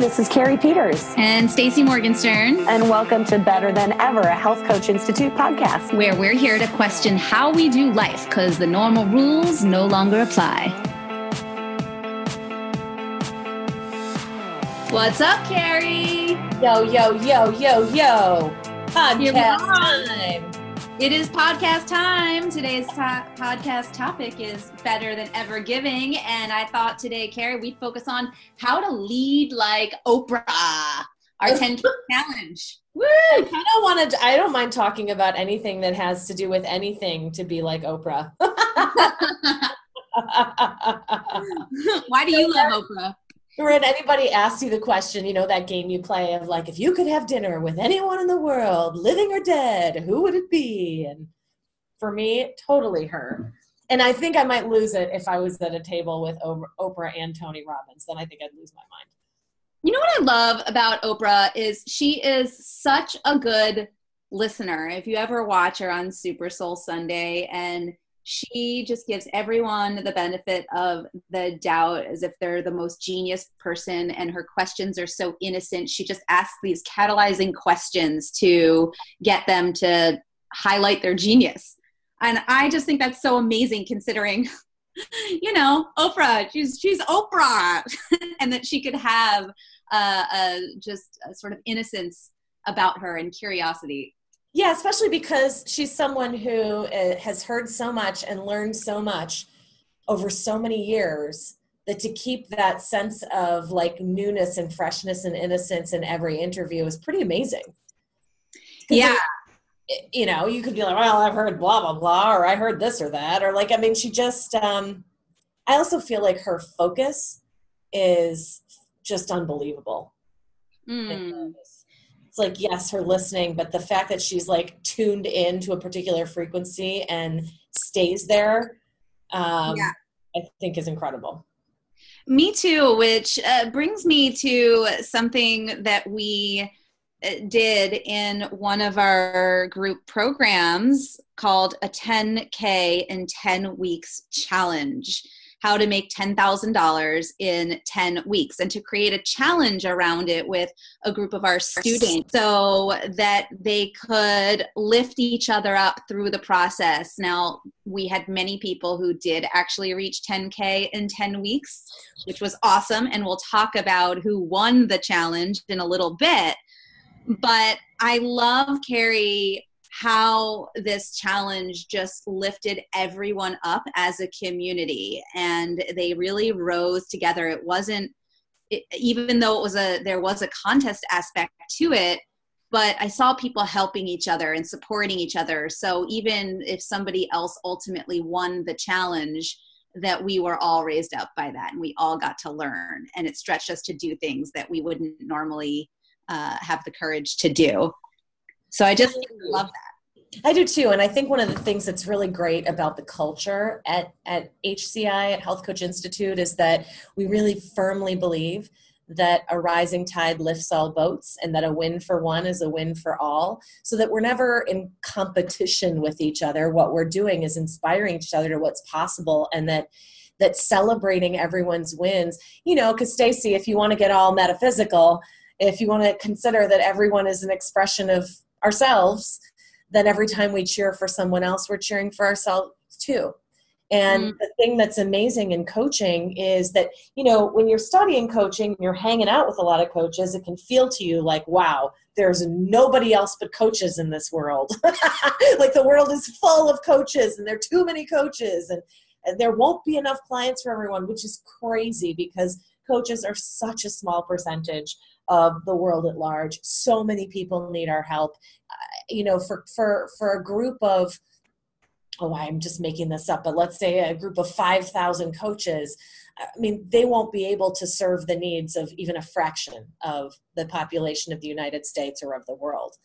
this is Carrie Peters. And Stacy Morgenstern. And welcome to Better Than Ever, a Health Coach Institute podcast. Where we're here to question how we do life because the normal rules no longer apply. What's up, Carrie? Yo, yo, yo, yo, yo. Podcast time. It is podcast time. Today's to- podcast topic is better than ever giving. And I thought today, Carrie, we'd focus on how to lead like Oprah, our 10 challenge. Woo! I don't want to, I don't mind talking about anything that has to do with anything to be like Oprah. Why do you love Oprah? When anybody asks you the question, you know, that game you play of like, if you could have dinner with anyone in the world, living or dead, who would it be? And for me, totally her. And I think I might lose it if I was at a table with Oprah and Tony Robbins. Then I think I'd lose my mind. You know what I love about Oprah is she is such a good listener. If you ever watch her on Super Soul Sunday and she just gives everyone the benefit of the doubt as if they're the most genius person and her questions are so innocent. She just asks these catalyzing questions to get them to highlight their genius. And i just think that's so amazing considering you know oprah she's she's oprah. And that she could have uh, a, just a sort of innocence about her and curiosity yeah, especially because she's someone who uh, has heard so much and learned so much over so many years that to keep that sense of like newness and freshness and innocence in every interview is pretty amazing. Yeah. It, you know, you could be like, well, I've heard blah, blah, blah, or I heard this or that. Or like, I mean, she just, um, I also feel like her focus is just unbelievable. Mm it's like yes her listening but the fact that she's like tuned in to a particular frequency and stays there um, yeah. i think is incredible me too which uh, brings me to something that we uh, did in one of our group programs called a 10k in 10 weeks challenge how to make $10,000 in 10 weeks and to create a challenge around it with a group of our students so that they could lift each other up through the process. Now, we had many people who did actually reach 10K in 10 weeks, which was awesome. And we'll talk about who won the challenge in a little bit. But I love Carrie how this challenge just lifted everyone up as a community. And they really rose together. It wasn't it, even though it was a there was a contest aspect to it but i saw people helping each other and supporting each other. So even if somebody else ultimately won the challenge that we were all raised up by that and we all got to learn. And it stretched us to do things that we wouldn't normally uh, have the courage to do so I just love that. I do too. And I think one of the things that's really great about the culture at, at HCI, at Health Coach Institute, is that we really firmly believe that a rising tide lifts all boats and that a win for one is a win for all so that we're never in competition with each other what we're doing is inspiring each other to what's possible and that that celebrating everyone's wins you know because stacy if you want to get all metaphysical if you want to consider that everyone is an expression of ourselves, then every time we cheer for someone else, we're cheering for ourselves too. And mm. the thing that's amazing in coaching is that, you know, when you're studying coaching, you're hanging out with a lot of coaches, it can feel to you like, wow, there's nobody else but coaches in this world. like the world is full of coaches and there are too many coaches and, and there won't be enough clients for everyone, which is crazy because coaches are such a small percentage of the world at large. So many people need our help. Uh, you know, for for for a group of oh, I'm just making this up, but let's say a group of 5,000 coaches, I mean, they won't be able to serve the needs of even a fraction of the population of the United States or of the world.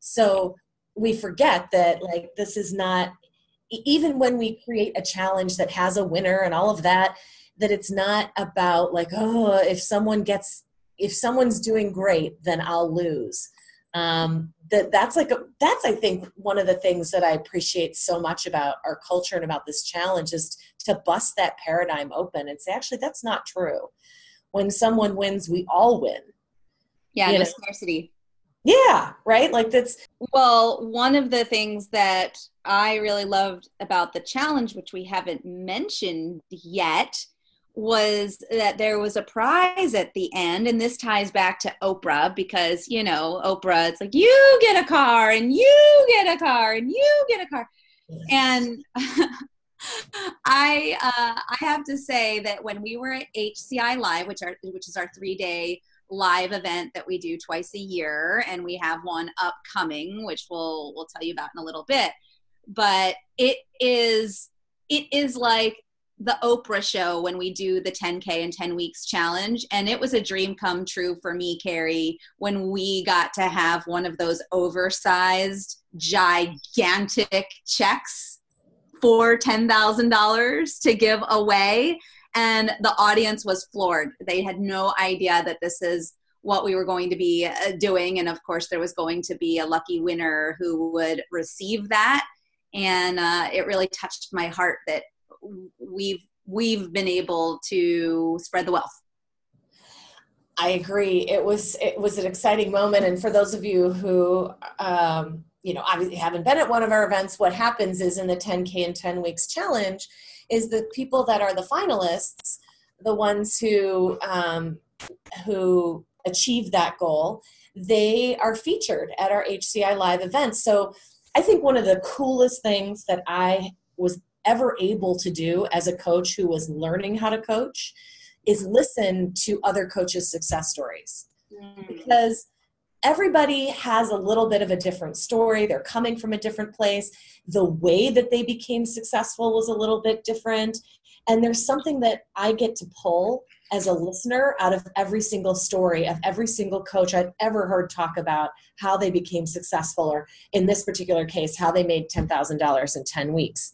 So we forget that, like, this is not, even when we create a challenge that has a winner and all of that, that it's not about, like, oh, if someone gets if someone's doing great, then I'll lose. Um, that that's like a, that's I think one of the things that I appreciate so much about our culture and about this challenge is to bust that paradigm open and say actually that's not true. When someone wins, we all win. Yeah, no know? scarcity. Yeah, right? Like that's well, one of the things that I really loved about the challenge, which we haven't mentioned yet, was that there was a prize at the end and this ties back to oprah because you know oprah it's like you get a car and you get a car and you get a car. And i uh, i have to say that when we were at hci live which are which is our three day live event that we do twice a year and we have one upcoming which we'll we'll tell you about in a little bit but it is it is like the Oprah show when we do the 10K in 10 weeks challenge. And it was a dream come true for me, Carrie, when we got to have one of those oversized, gigantic checks for $10,000 to give away. And the audience was floored. They had no idea that this is what we were going to be uh, doing. And of course, there was going to be a lucky winner who would receive that. And uh, it really touched my heart that we've we've been able to spread the wealth. I agree. It was it was an exciting moment, and for those of you who um, you know obviously haven't been at one of our events, what happens is in the 10K in 10 weeks challenge is the people that are the finalists, the ones who um, who achieve that goal, they are featured at our HCI live events. So I think one of the coolest things that I was ever able to do as a coach who was learning how to coach is listen to other coaches' success stories. Mm. Because everybody has a little bit of a different story. They're coming from a different place. The way that they became successful was a little bit different. And there's something that I get to pull as a listener out of every single story of every single coach I've ever heard talk about how they became successful, or in this particular case, how they made $10,000 in 10 weeks.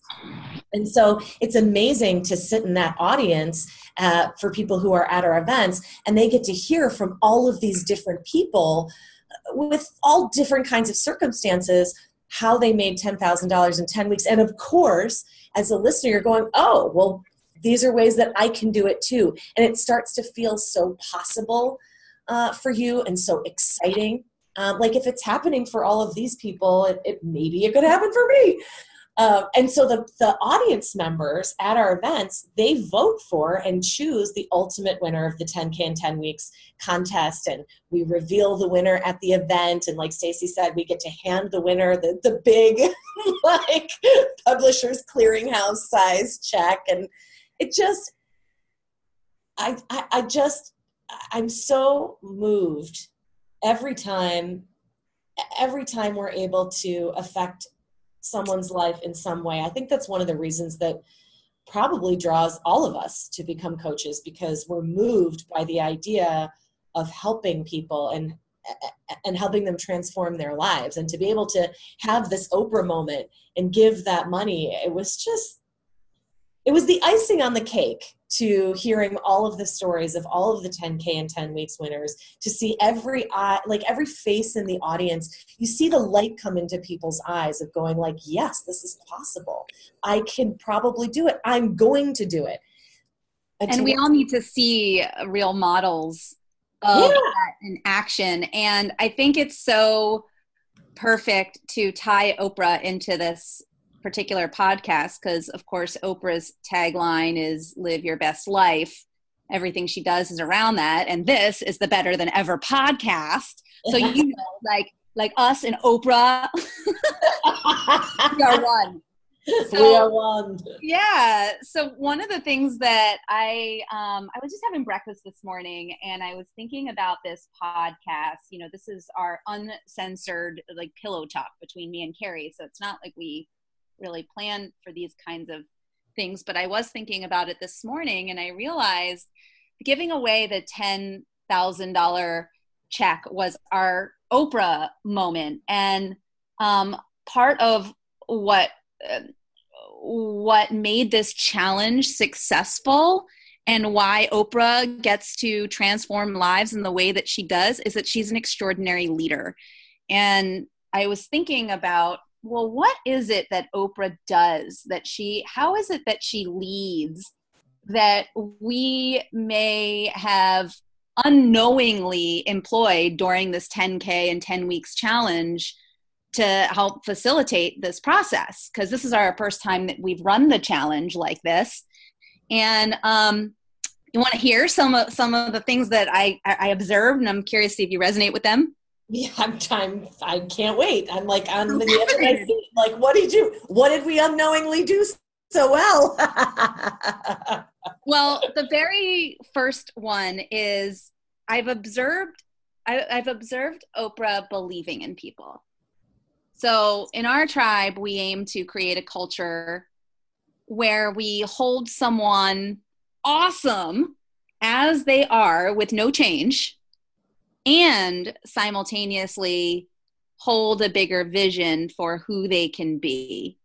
And so it's amazing to sit in that audience uh, for people who are at our events, and they get to hear from all of these different people uh, with all different kinds of circumstances how they made $10,000 in 10 weeks. And of course, as a listener, you're going, oh, well, these are ways that I can do it too. And it starts to feel so possible uh, for you and so exciting. Um, like if it's happening for all of these people, it, it maybe it could happen for me. Uh, and so the, the audience members at our events, they vote for and choose the ultimate winner of the 10K in 10 weeks contest. And we reveal the winner at the event. And like Stacy said, we get to hand the winner the, the big, like, publishers clearinghouse size check. And it just I, I, I just i'm so moved every time every time we're able to affect someone's life in some way. I think that's one of the reasons that probably draws all of us to become coaches because we're moved by the idea of helping people and and helping them transform their lives. And to be able to have this oprah moment and give that money it was just it was the icing on the cake to hearing all of the stories of all of the 10k and 10 weeks winners to see every eye like every face in the audience. You see the light come into people's eyes of going like yes this is possible. I can probably do it. I'm going to do it. And, and we all need to see real models of yeah. that in action. And i think it's so perfect to tie oprah into this particular podcast because of course oprah's tagline is live your best life. Everything she does is around that and this is the better than ever podcast. So you know like like us and oprah we are one. So, we are one. yeah so one of the things that i um i was just having breakfast this morning and i was thinking about this podcast. You know this is our uncensored like pillow talk between me and carrie so it's not like we really plan for these kinds of things. But I was thinking about it this morning and I realized giving away the $10,000 check was our Oprah moment. And um, part of what uh, what made this challenge successful and why Oprah gets to transform lives in the way that she does is that she's an extraordinary leader. And I was thinking about well, what is it that Oprah does that she, how is it that she leads that we may have unknowingly employed during this 10K and 10 weeks challenge to help facilitate this process because this is our first time that we've run the challenge like this. And um, you want to hear some of some of the things that I I observed, and I'm curious to see if you resonate with them. Yeah, I'm, I'm I can't wait. I'm like on the my seat. Like, what did you? What did we unknowingly do so well? well, the very first one is I've observed I, I've observed Oprah believing in people. So in our tribe, we aim to create a culture where we hold someone awesome as they are with no change and simultaneously hold a bigger vision for who they can be.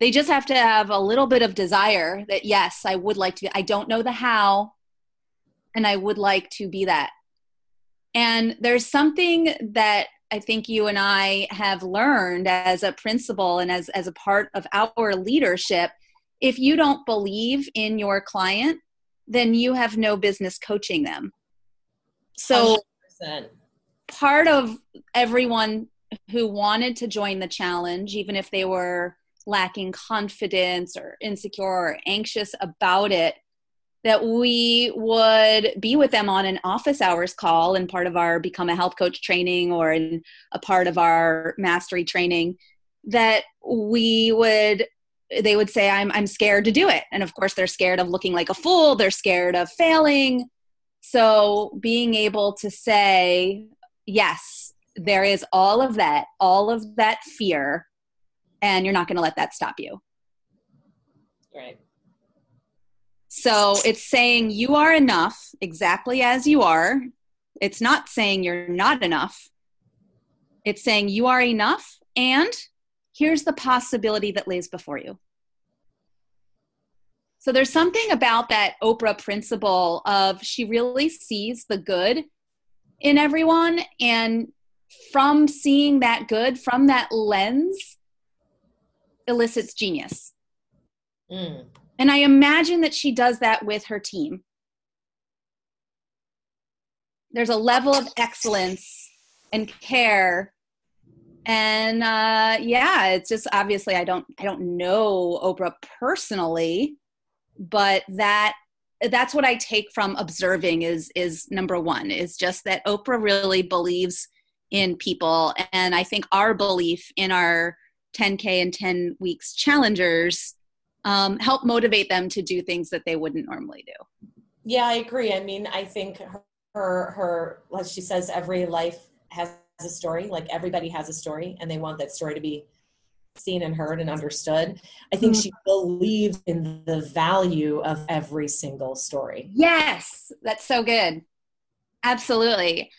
They just have to have a little bit of desire that, yes, I would like to, I don't know the how, and I would like to be that. And there's something that I think you and I have learned as a principal and as, as a part of our leadership. If you don't believe in your client, then you have no business coaching them. So 100%. part of everyone who wanted to join the challenge, even if they were lacking confidence or insecure or anxious about it, that we would be with them on an office hours call and part of our become a health coach training or in a part of our mastery training that we would they would say i'm i'm scared to do it. And of course they're scared of looking like a fool. They're scared of failing so being able to say yes there is all of that all of that fear and you're not going to let that stop you. Right. So it's saying you are enough exactly as you are. It's not saying you're not enough. It's saying you are enough and here's the possibility that lays before you. So there's something about that Oprah principle of she really sees the good in everyone and from seeing that good from that lens elicits genius. Mm. And I imagine that she does that with her team. There's a level of excellence and care and uh, yeah it's just obviously i don't i don't know oprah personally but that that's what i take from observing is is number one is just that oprah really believes in people. And i think our belief in our 10k and 10 weeks challengers um, help motivate them to do things that they wouldn't normally do. Yeah i agree. I mean i think her her, her as she says every life has a story. Like everybody has a story and they want that story to be seen and heard and understood i think mm-hmm. she believes in the value of every single story. Yes that's so good. Absolutely.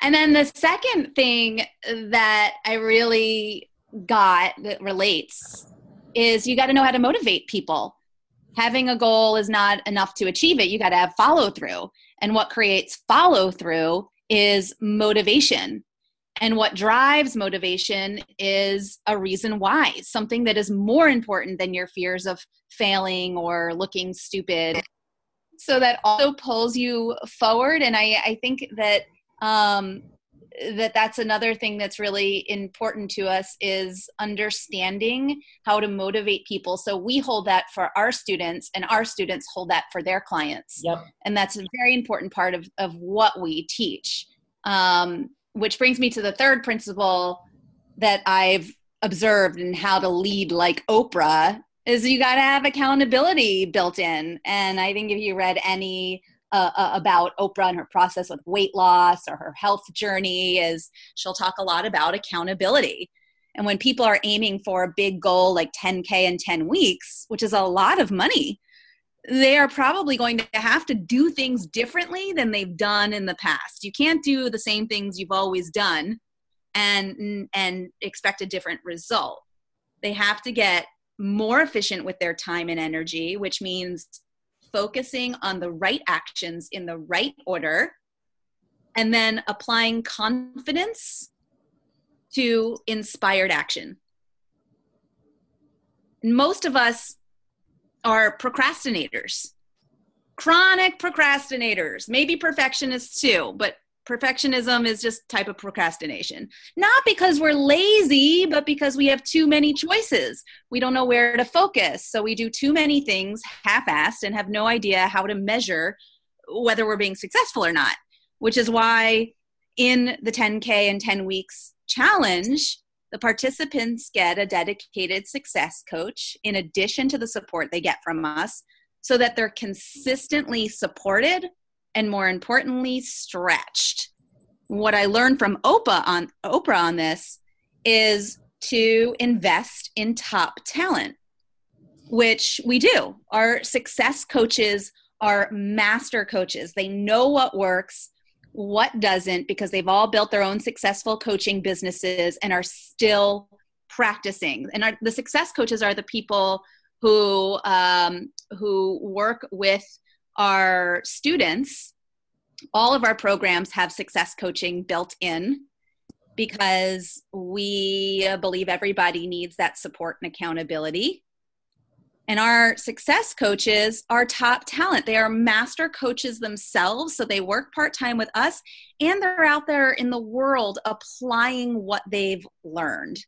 And then the second thing that i really got that relates is you got to know how to motivate people. Having a goal is not enough to achieve it. You got to have follow through and what creates follow through is motivation and what drives motivation is a reason why, something that is more important than your fears of failing or looking stupid. So that also pulls you forward. And I, I think that um, that that's another thing that's really important to us is understanding how to motivate people so we hold that for our students and our students hold that for their clients yep. and that's a very important part of, of what we teach um, which brings me to the third principle that I've observed in how to lead like Oprah is you got to have accountability built in. And I think if you read any uh, uh, about Oprah and her process with weight loss or her health journey, is she'll talk a lot about accountability. And when people are aiming for a big goal like 10K in 10 weeks, which is a lot of money, they are probably going to have to do things differently than they've done in the past. You can't do the same things you've always done and and expect a different result. They have to get more efficient with their time and energy, which means focusing on the right actions in the right order and then applying confidence to inspired action. Most of us are procrastinators. chronic procrastinators, maybe perfectionists too, but perfectionism is just type of procrastination. Not because we're lazy but because we have too many choices. We don't know where to focus so we do too many things half-assed and have no idea how to measure whether we're being successful or not which is why in the 10k and 10 weeks challenge the participants get a dedicated success coach in addition to the support they get from us so that they're consistently supported and more importantly stretched. What i learned from oprah on oprah on this is to invest in top talent which we do. Our success coaches are master coaches. They know what works what doesn't because they've all built their own successful coaching businesses and are still practicing and our, the success coaches are the people who um, who work with our students, all of our programs have success coaching built in because we believe everybody needs that support and accountability. And our success coaches are top talent. They are master coaches themselves. So they work part time with us and they're out there in the world applying what they've learned.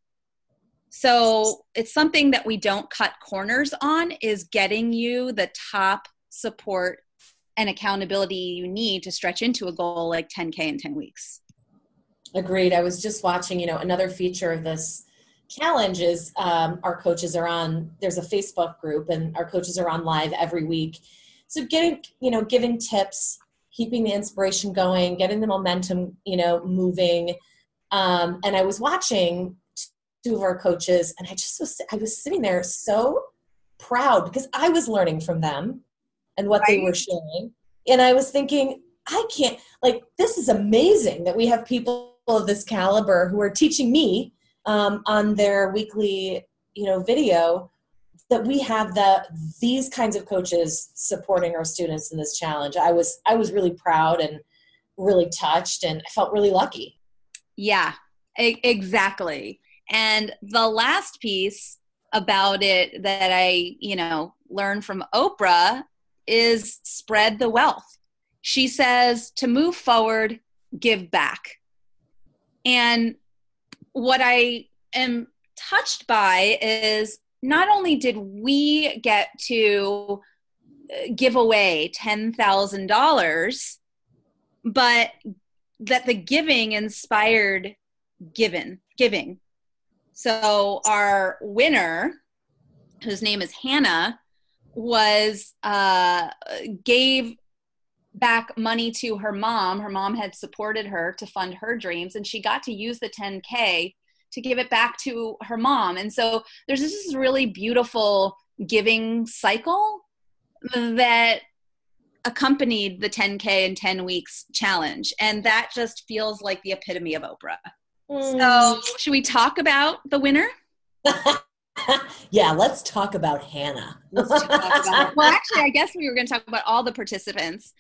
So it's something that we don't cut corners on is getting you the top support and accountability you need to stretch into a goal like 10k in 10 weeks agreed i was just watching you know another feature of this challenge is um, our coaches are on there's a facebook group and our coaches are on live every week so getting you know giving tips keeping the inspiration going getting the momentum you know moving um, and i was watching two of our coaches and i just was i was sitting there so proud because i was learning from them and what right. they were sharing. And I was thinking, I can't, like, this is amazing that we have people of this caliber who are teaching me um, on their weekly, you know, video that we have the these kinds of coaches supporting our students in this challenge. I was I was really proud and really touched and I felt really lucky. Yeah, exactly. And the last piece about it that I, you know, learned from Oprah is spread the wealth. She says to move forward, give back. And what I am touched by is not only did we get to uh, give away $10,000, but that the giving inspired given giving. So our winner, whose name is Hannah, was uh, gave back money to her mom. Her mom had supported her to fund her dreams, and she got to use the 10K to give it back to her mom. And so there's this really beautiful giving cycle that accompanied the 10K and 10 weeks challenge. And that just feels like the epitome of Oprah. Mm. So, should we talk about the winner? yeah, let's talk about Hannah. talk about well, actually, I guess we were going to talk about all the participants,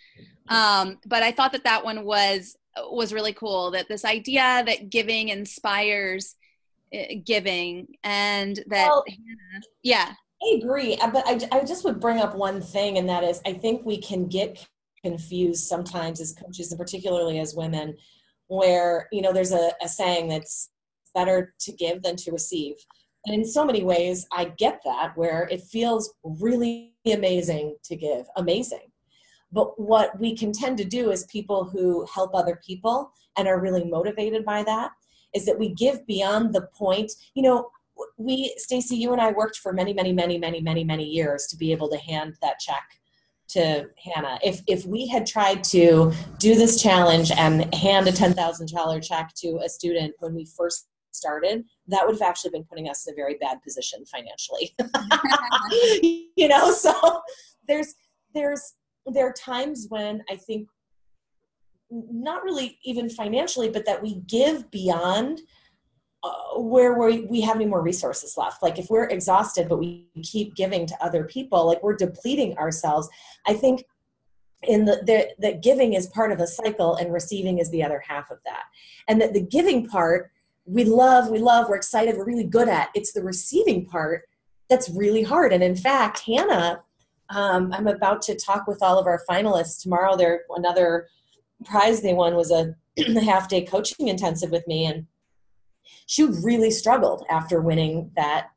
um, but I thought that that one was was really cool. That this idea that giving inspires uh, giving, and that well, Hannah, yeah, I agree. Uh, but I, I just would bring up one thing, and that is, I think we can get confused sometimes as coaches, and particularly as women, where you know there's a, a saying that's better to give than to receive and in so many ways, I get that where it feels really amazing to give, amazing. But what we can tend to do as people who help other people and are really motivated by that is that we give beyond the point. You know, we, Stacy, you and I worked for many, many, many, many, many, many years to be able to hand that check to Hannah. If if we had tried to do this challenge and hand a ten thousand dollar check to a student when we first started, that would have actually been putting us in a very bad position financially. you know, so there's there's there are times when I think not really even financially, but that we give beyond uh, where we, we have any more resources left. Like if we're exhausted, but we keep giving to other people, like we're depleting ourselves. I think in the, the that giving is part of a cycle and receiving is the other half of that. And that the giving part we love, we love, we're excited, we're really good at. It's the receiving part that's really hard. And in fact, Hannah um, I'm about to talk with all of our finalists tomorrow. There, another prize they won was a half day coaching intensive with me, and she really struggled after winning that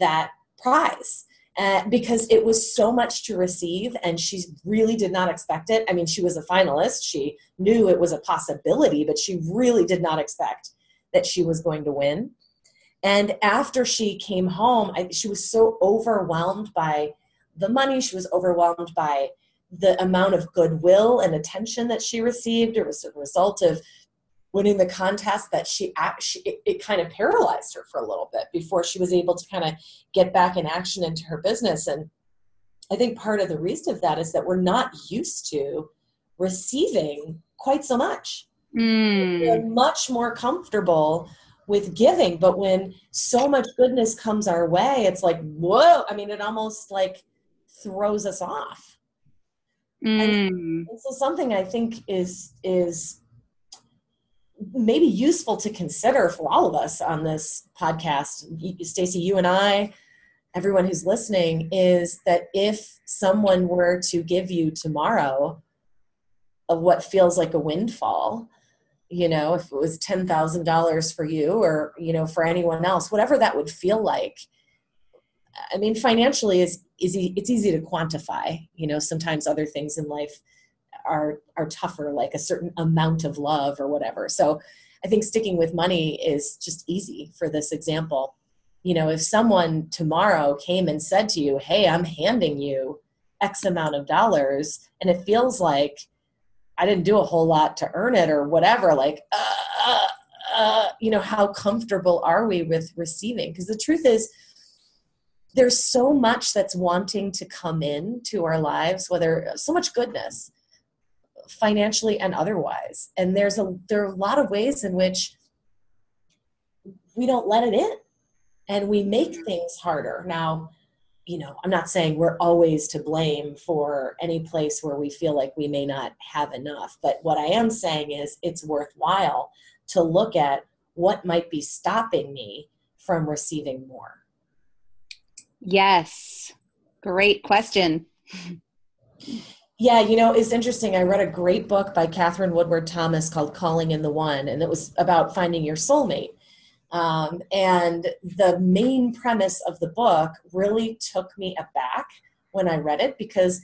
that prize uh, because it was so much to receive and she really did not expect it. I mean, she was a finalist, she knew it was a possibility, but she really did not expect that she was going to win. And after she came home, I, she was so overwhelmed by the money, she was overwhelmed by the amount of goodwill and attention that she received. It was a result of winning the contest that she actually it, it, kind of paralyzed her for a little bit before she was able to kind of get back in action into her business and i think part of the reason of that is that we're not used to receiving quite so much mm. we're much more comfortable with giving but when so much goodness comes our way it's like whoa i mean it almost like throws us off mm. and, and so something i think is is maybe useful to consider for all of us on this podcast stacy you and i everyone who's listening is that if someone were to give you tomorrow of what feels like a windfall you know if it was $10,000 for you or you know for anyone else whatever that would feel like. I mean financially is easy it's easy to quantify you know sometimes other things in life are are tougher like a certain amount of love or whatever. So i think sticking with money is just easy for this example. You know if someone tomorrow came and said to you hey i'm handing you x amount of dollars and it feels like i didn't do a whole lot to earn it or whatever like uh, uh, uh you know how comfortable are we with receiving because the truth is there's so much that's wanting to come in to our lives whether so much goodness financially and otherwise. And there's a there are a lot of ways in which we don't let it in and we make things harder. Now, you know, I'm not saying we're always to blame for any place where we feel like we may not have enough, but what I am saying is it's worthwhile to look at what might be stopping me from receiving more. Yes. Great question. Yeah, you know, it's interesting. I read a great book by Katherine Woodward Thomas called Calling in the One, and it was about finding your soulmate. Um, and the main premise of the book really took me aback when I read it because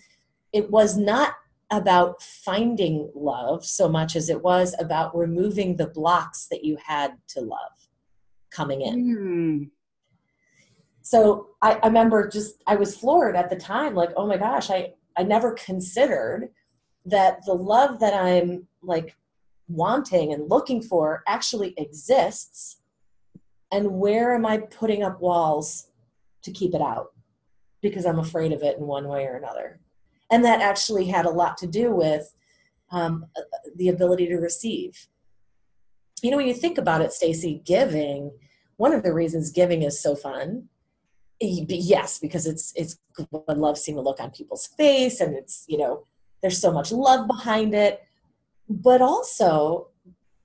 it was not about finding love so much as it was about removing the blocks that you had to love coming in. Mm. So I, I remember just, I was floored at the time, like, oh my gosh, I, I never considered that the love that I'm like wanting and looking for actually exists. And where am I putting up walls to keep it out? Because I'm afraid of it in one way or another. And that actually had a lot to do with um, the ability to receive. You know, when you think about it, Stacy, giving, one of the reasons giving is so fun yes because it's it's I love seeing the look on people's face and it's you know there's so much love behind it but also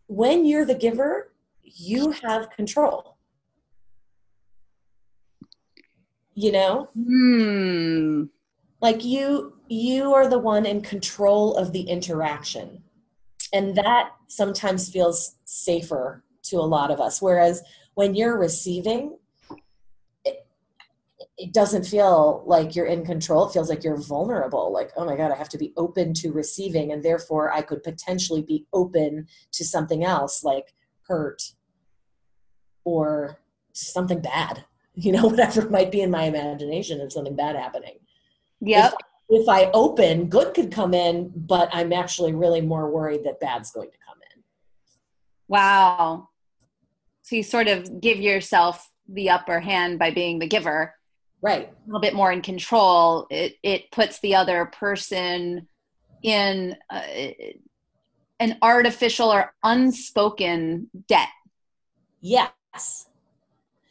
when you're the giver you have control you know hmm. like you you are the one in control of the interaction and that sometimes feels safer to a lot of us whereas when you're receiving it, it doesn't feel like you're in control. It feels like you're vulnerable. Like, oh my God, I have to be open to receiving, and therefore I could potentially be open to something else like hurt or something bad, you know, whatever might be in my imagination of something bad happening. Yep. If, if I open, good could come in, but I'm actually really more worried that bad's going to come in. Wow. So you sort of give yourself the upper hand by being the giver right a little bit more in control it it puts the other person in uh, an artificial or unspoken debt yes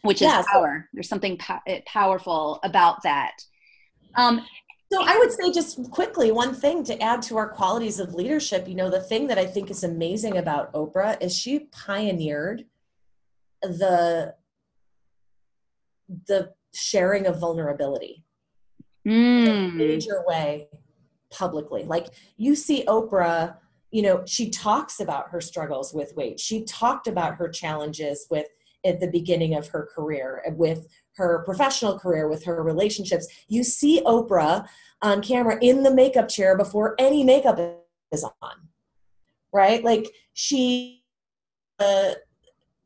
which is power there's something po- powerful about that um so I would say just quickly one thing to add to our qualities of leadership, you know, the thing that I think is amazing about Oprah is she pioneered the the sharing of vulnerability. mm. major way publicly. Like you see Oprah, you know, she talks about her struggles with weight. She talked about her challenges with at the beginning of her career, with her professional career, with her relationships. You see Oprah on camera in the makeup chair before any makeup is on, right? Like she, uh,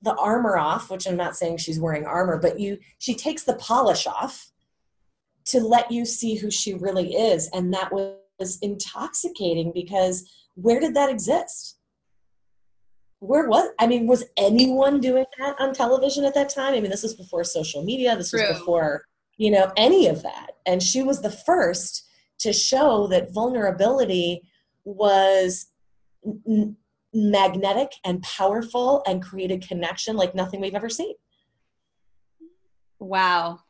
the armor off, which I'm not saying she's wearing armor, but you, she takes the polish off to let you see who she really is, and that was intoxicating because where did that exist? Where was I mean, was anyone doing that on television at that time? I mean, this was before social media. This was before you know any of that, and she was the first to show that vulnerability was n- magnetic and powerful and created connection like nothing we've ever seen. Wow.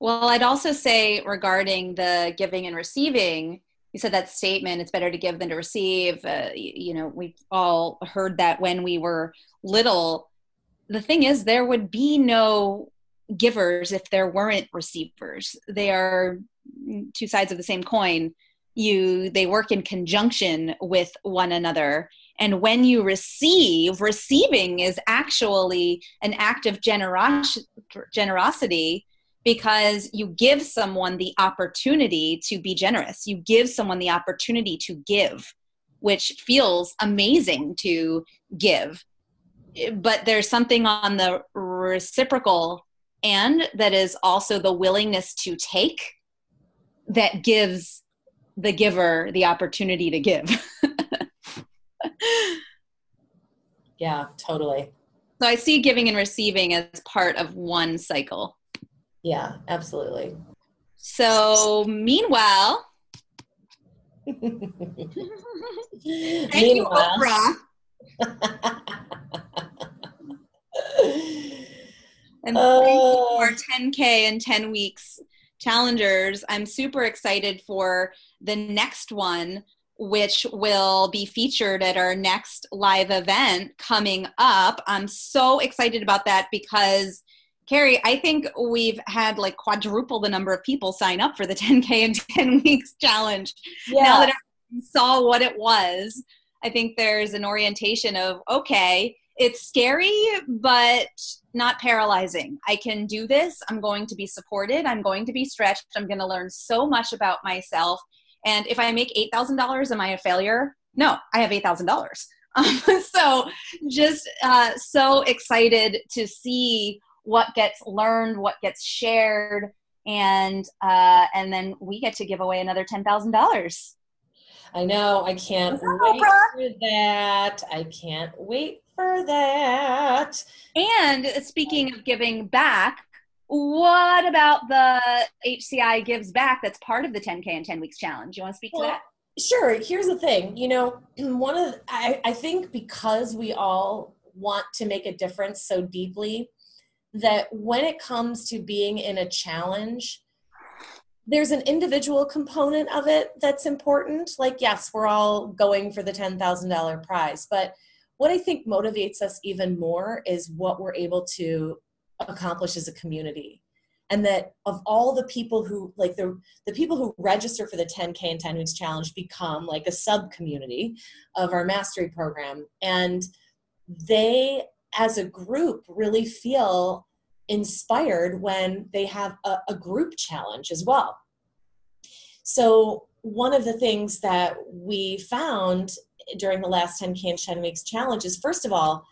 Well, I'd also say regarding the giving and receiving, you said that statement, it's better to give than to receive. Uh, you, you know, we've all heard that when we were little. The thing is, there would be no givers if there weren't receivers. They are two sides of the same coin. You, they work in conjunction with one another. And when you receive, receiving is actually an act of generos- generosity because you give someone the opportunity to be generous. You give someone the opportunity to give, which feels amazing to give. But there's something on the reciprocal end that is also the willingness to take that gives the giver the opportunity to give. Yeah, totally. So I see giving and receiving as part of one cycle. Yeah, absolutely. So meanwhile, thank you, Meanwhile, Oprah. And thank you Oh. to 10K and 10 weeks challengers. I'm super excited for the next one, which will be featured at our next live event coming up. I'm so excited about that because. Carrie, I think we've had like quadruple the number of people sign up for the 10K and 10 weeks challenge. yeah, Now that I saw what it was, I think there's an orientation of okay, it's scary, but not paralyzing. I can do this. I'm going to be supported. I'm going to be stretched. I'm going to learn so much about myself. And if I make $8,000, am I a failure? No, I have $8,000. Um, so just uh, so excited to see what gets learned, what gets shared, and uh, and then we get to give away another ten thousand dollars. I know. I can't wait Oprah? for that. I can't wait for that. And speaking of giving back, what about the HCI Gives Back that's part of the 10K and 10 Weeks Challenge? You want to speak to that? Sure. Here's the thing. You know, one of the, I, I think because we all want to make a difference so deeply that when it comes to being in a challenge, there's an individual component of it that's important. Like, yes, we're all going for the $10,000 prize, but what I think motivates us even more is what we're able to accomplish as a community. And that of all the people who, like the, the people who register for the 10K and 10 Weeks Challenge become like a sub community of our mastery program. And they, as a group, really feel inspired when they have a, a group challenge as well. So, one of the things that we found during the last 10K and 10 Weeks challenge is first of all,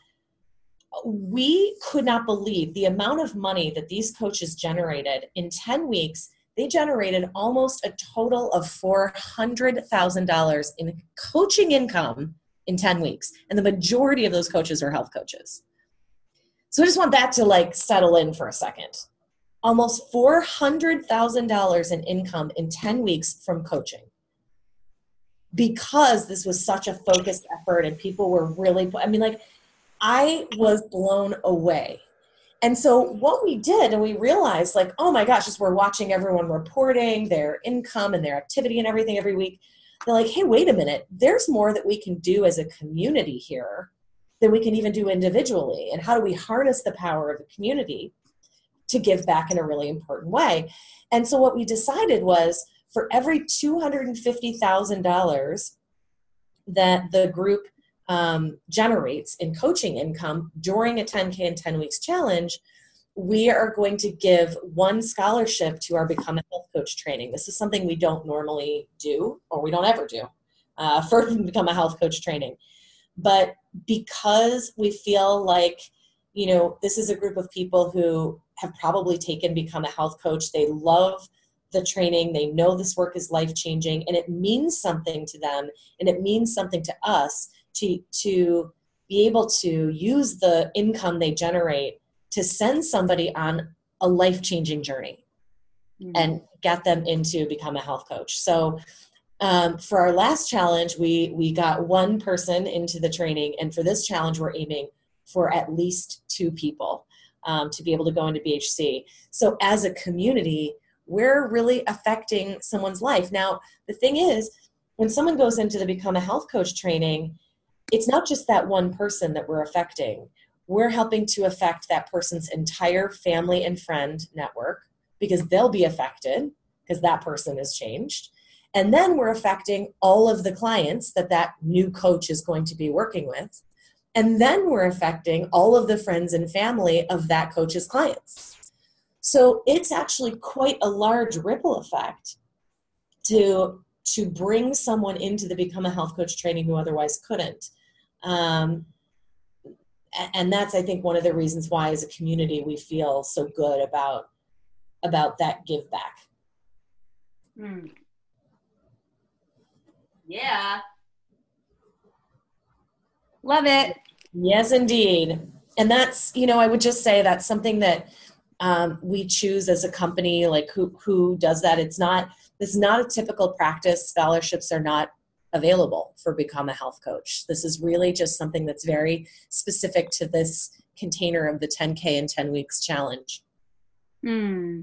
we could not believe the amount of money that these coaches generated in 10 weeks. They generated almost a total of $400,000 in coaching income in 10 weeks. And the majority of those coaches are health coaches. So I just want that to like settle in for a second. Almost $400,000 in income in 10 weeks from coaching. Because this was such a focused effort and people were really, I mean, like, I was blown away. And so what we did, and we realized, like, oh my gosh, as we're watching everyone reporting their income and their activity and everything every week, they're like, hey, wait a minute, there's more that we can do as a community here than we can even do individually. And how do we harness the power of the community to give back in a really important way? And so what we decided was for every $250,000 that the group um, generates in coaching income during a 10K and 10 weeks challenge, we are going to give one scholarship to our Become a Health Coach training. This is something we don't normally do, or we don't ever do, uh, for Become a Health Coach training. But because we feel like, you know, this is a group of people who have probably taken Become a Health Coach, they love the training, they know this work is life changing, and it means something to them, and it means something to us to, to be able to use the income they generate to send somebody on a life changing journey mm-hmm. and get them into become a health coach. So um, for our last challenge, we we got one person into the training, and for this challenge, we're aiming for at least two people um, to be able to go into BHC. So as a community, we're really affecting someone's life. Now, the thing is, when someone goes into the Become a Health Coach training, it's not just that one person that we're affecting. We're helping to affect that person's entire family and friend network because they'll be affected because that person has changed. And then we're affecting all of the clients that that new coach is going to be working with. And then we're affecting all of the friends and family of that coach's clients. So it's actually quite a large ripple effect to to bring someone into the become a health coach training who otherwise couldn't um, and that's i think one of the reasons why as a community we feel so good about about that give back mm. Yeah. Love it. Yes indeed. And that's you know i would just say that's something that um, we choose as a company like who who does that. It's not this is not a typical practice. Scholarships are not available for become a health coach. This is really just something that's very specific to this container of the 10k and 10 weeks challenge. Hmm.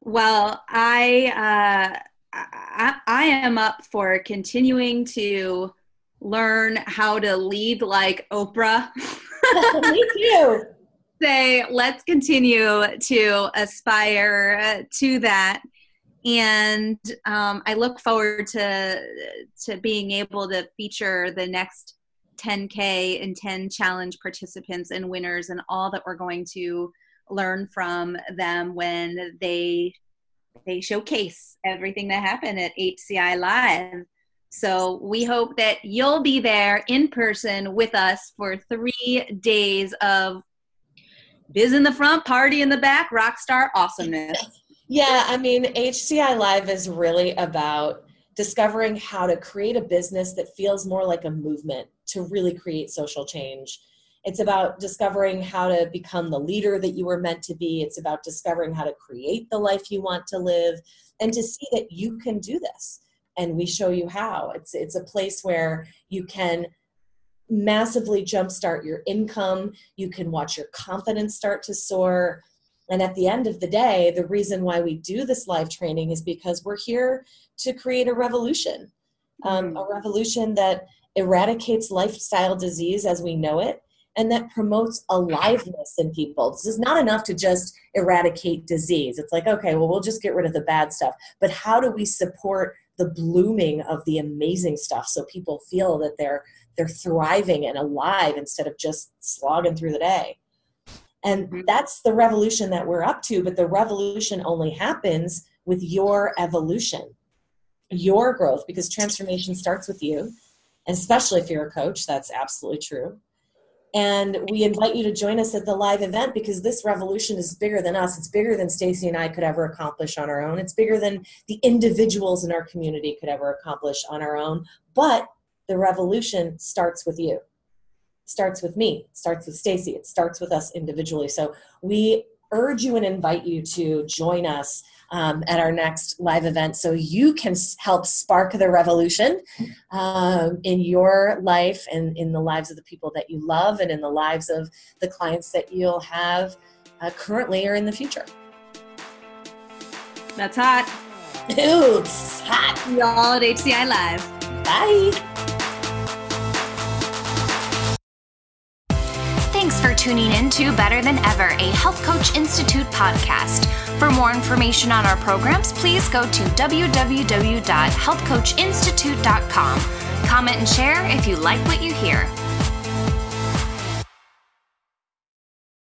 well i uh I, I am up for continuing to learn how to lead like Oprah. Me too say let's continue to aspire to that and um, i look forward to to being able to feature the next 10k and 10 challenge participants and winners and all that we're going to learn from them when they they showcase everything that happened at hci live so we hope that you'll be there in person with us for three days of biz in the front, party in the back, rock star awesomeness. Yeah, I mean, HCI Live is really about discovering how to create a business that feels more like a movement to really create social change. It's about discovering how to become the leader that you were meant to be. It's about discovering how to create the life you want to live and to see that you can do this. And we show you how. It's it's a place where you can massively jumpstart your income. You can watch your confidence start to soar. And at the end of the day, the reason why we do this live training is because we're here to create a revolution um, a revolution that eradicates lifestyle disease as we know it and that promotes aliveness in people. This is not enough to just eradicate disease. It's like, okay, well, we'll just get rid of the bad stuff. But how do we support the blooming of the amazing stuff so people feel that they're they're thriving and alive instead of just slogging through the day. And mm-hmm. that's the revolution that we're up to, but the revolution only happens with your evolution, your growth, because transformation starts with you. And especially if you're a coach, that's absolutely true. And we invite you to join us at the live event because this revolution is bigger than us. It's bigger than Stacy and I could ever accomplish on our own. It's bigger than the individuals in our community could ever accomplish on our own. But the revolution starts with you starts with me it starts with stacy it starts with us individually so we urge you and invite you to join us um, at our next live event. So you can help spark the revolution um, in your life and in the lives of the people that you love and in the lives of the clients that you'll have uh, currently or in the future. That's hot. Ooh, it's hot. Y'all at hci live. Bye tuning in to Better Than Ever, a Health Coach Institute podcast. For more information on our programs, please go to www.healthcoachinstitute.com. Comment and share if you like what you hear.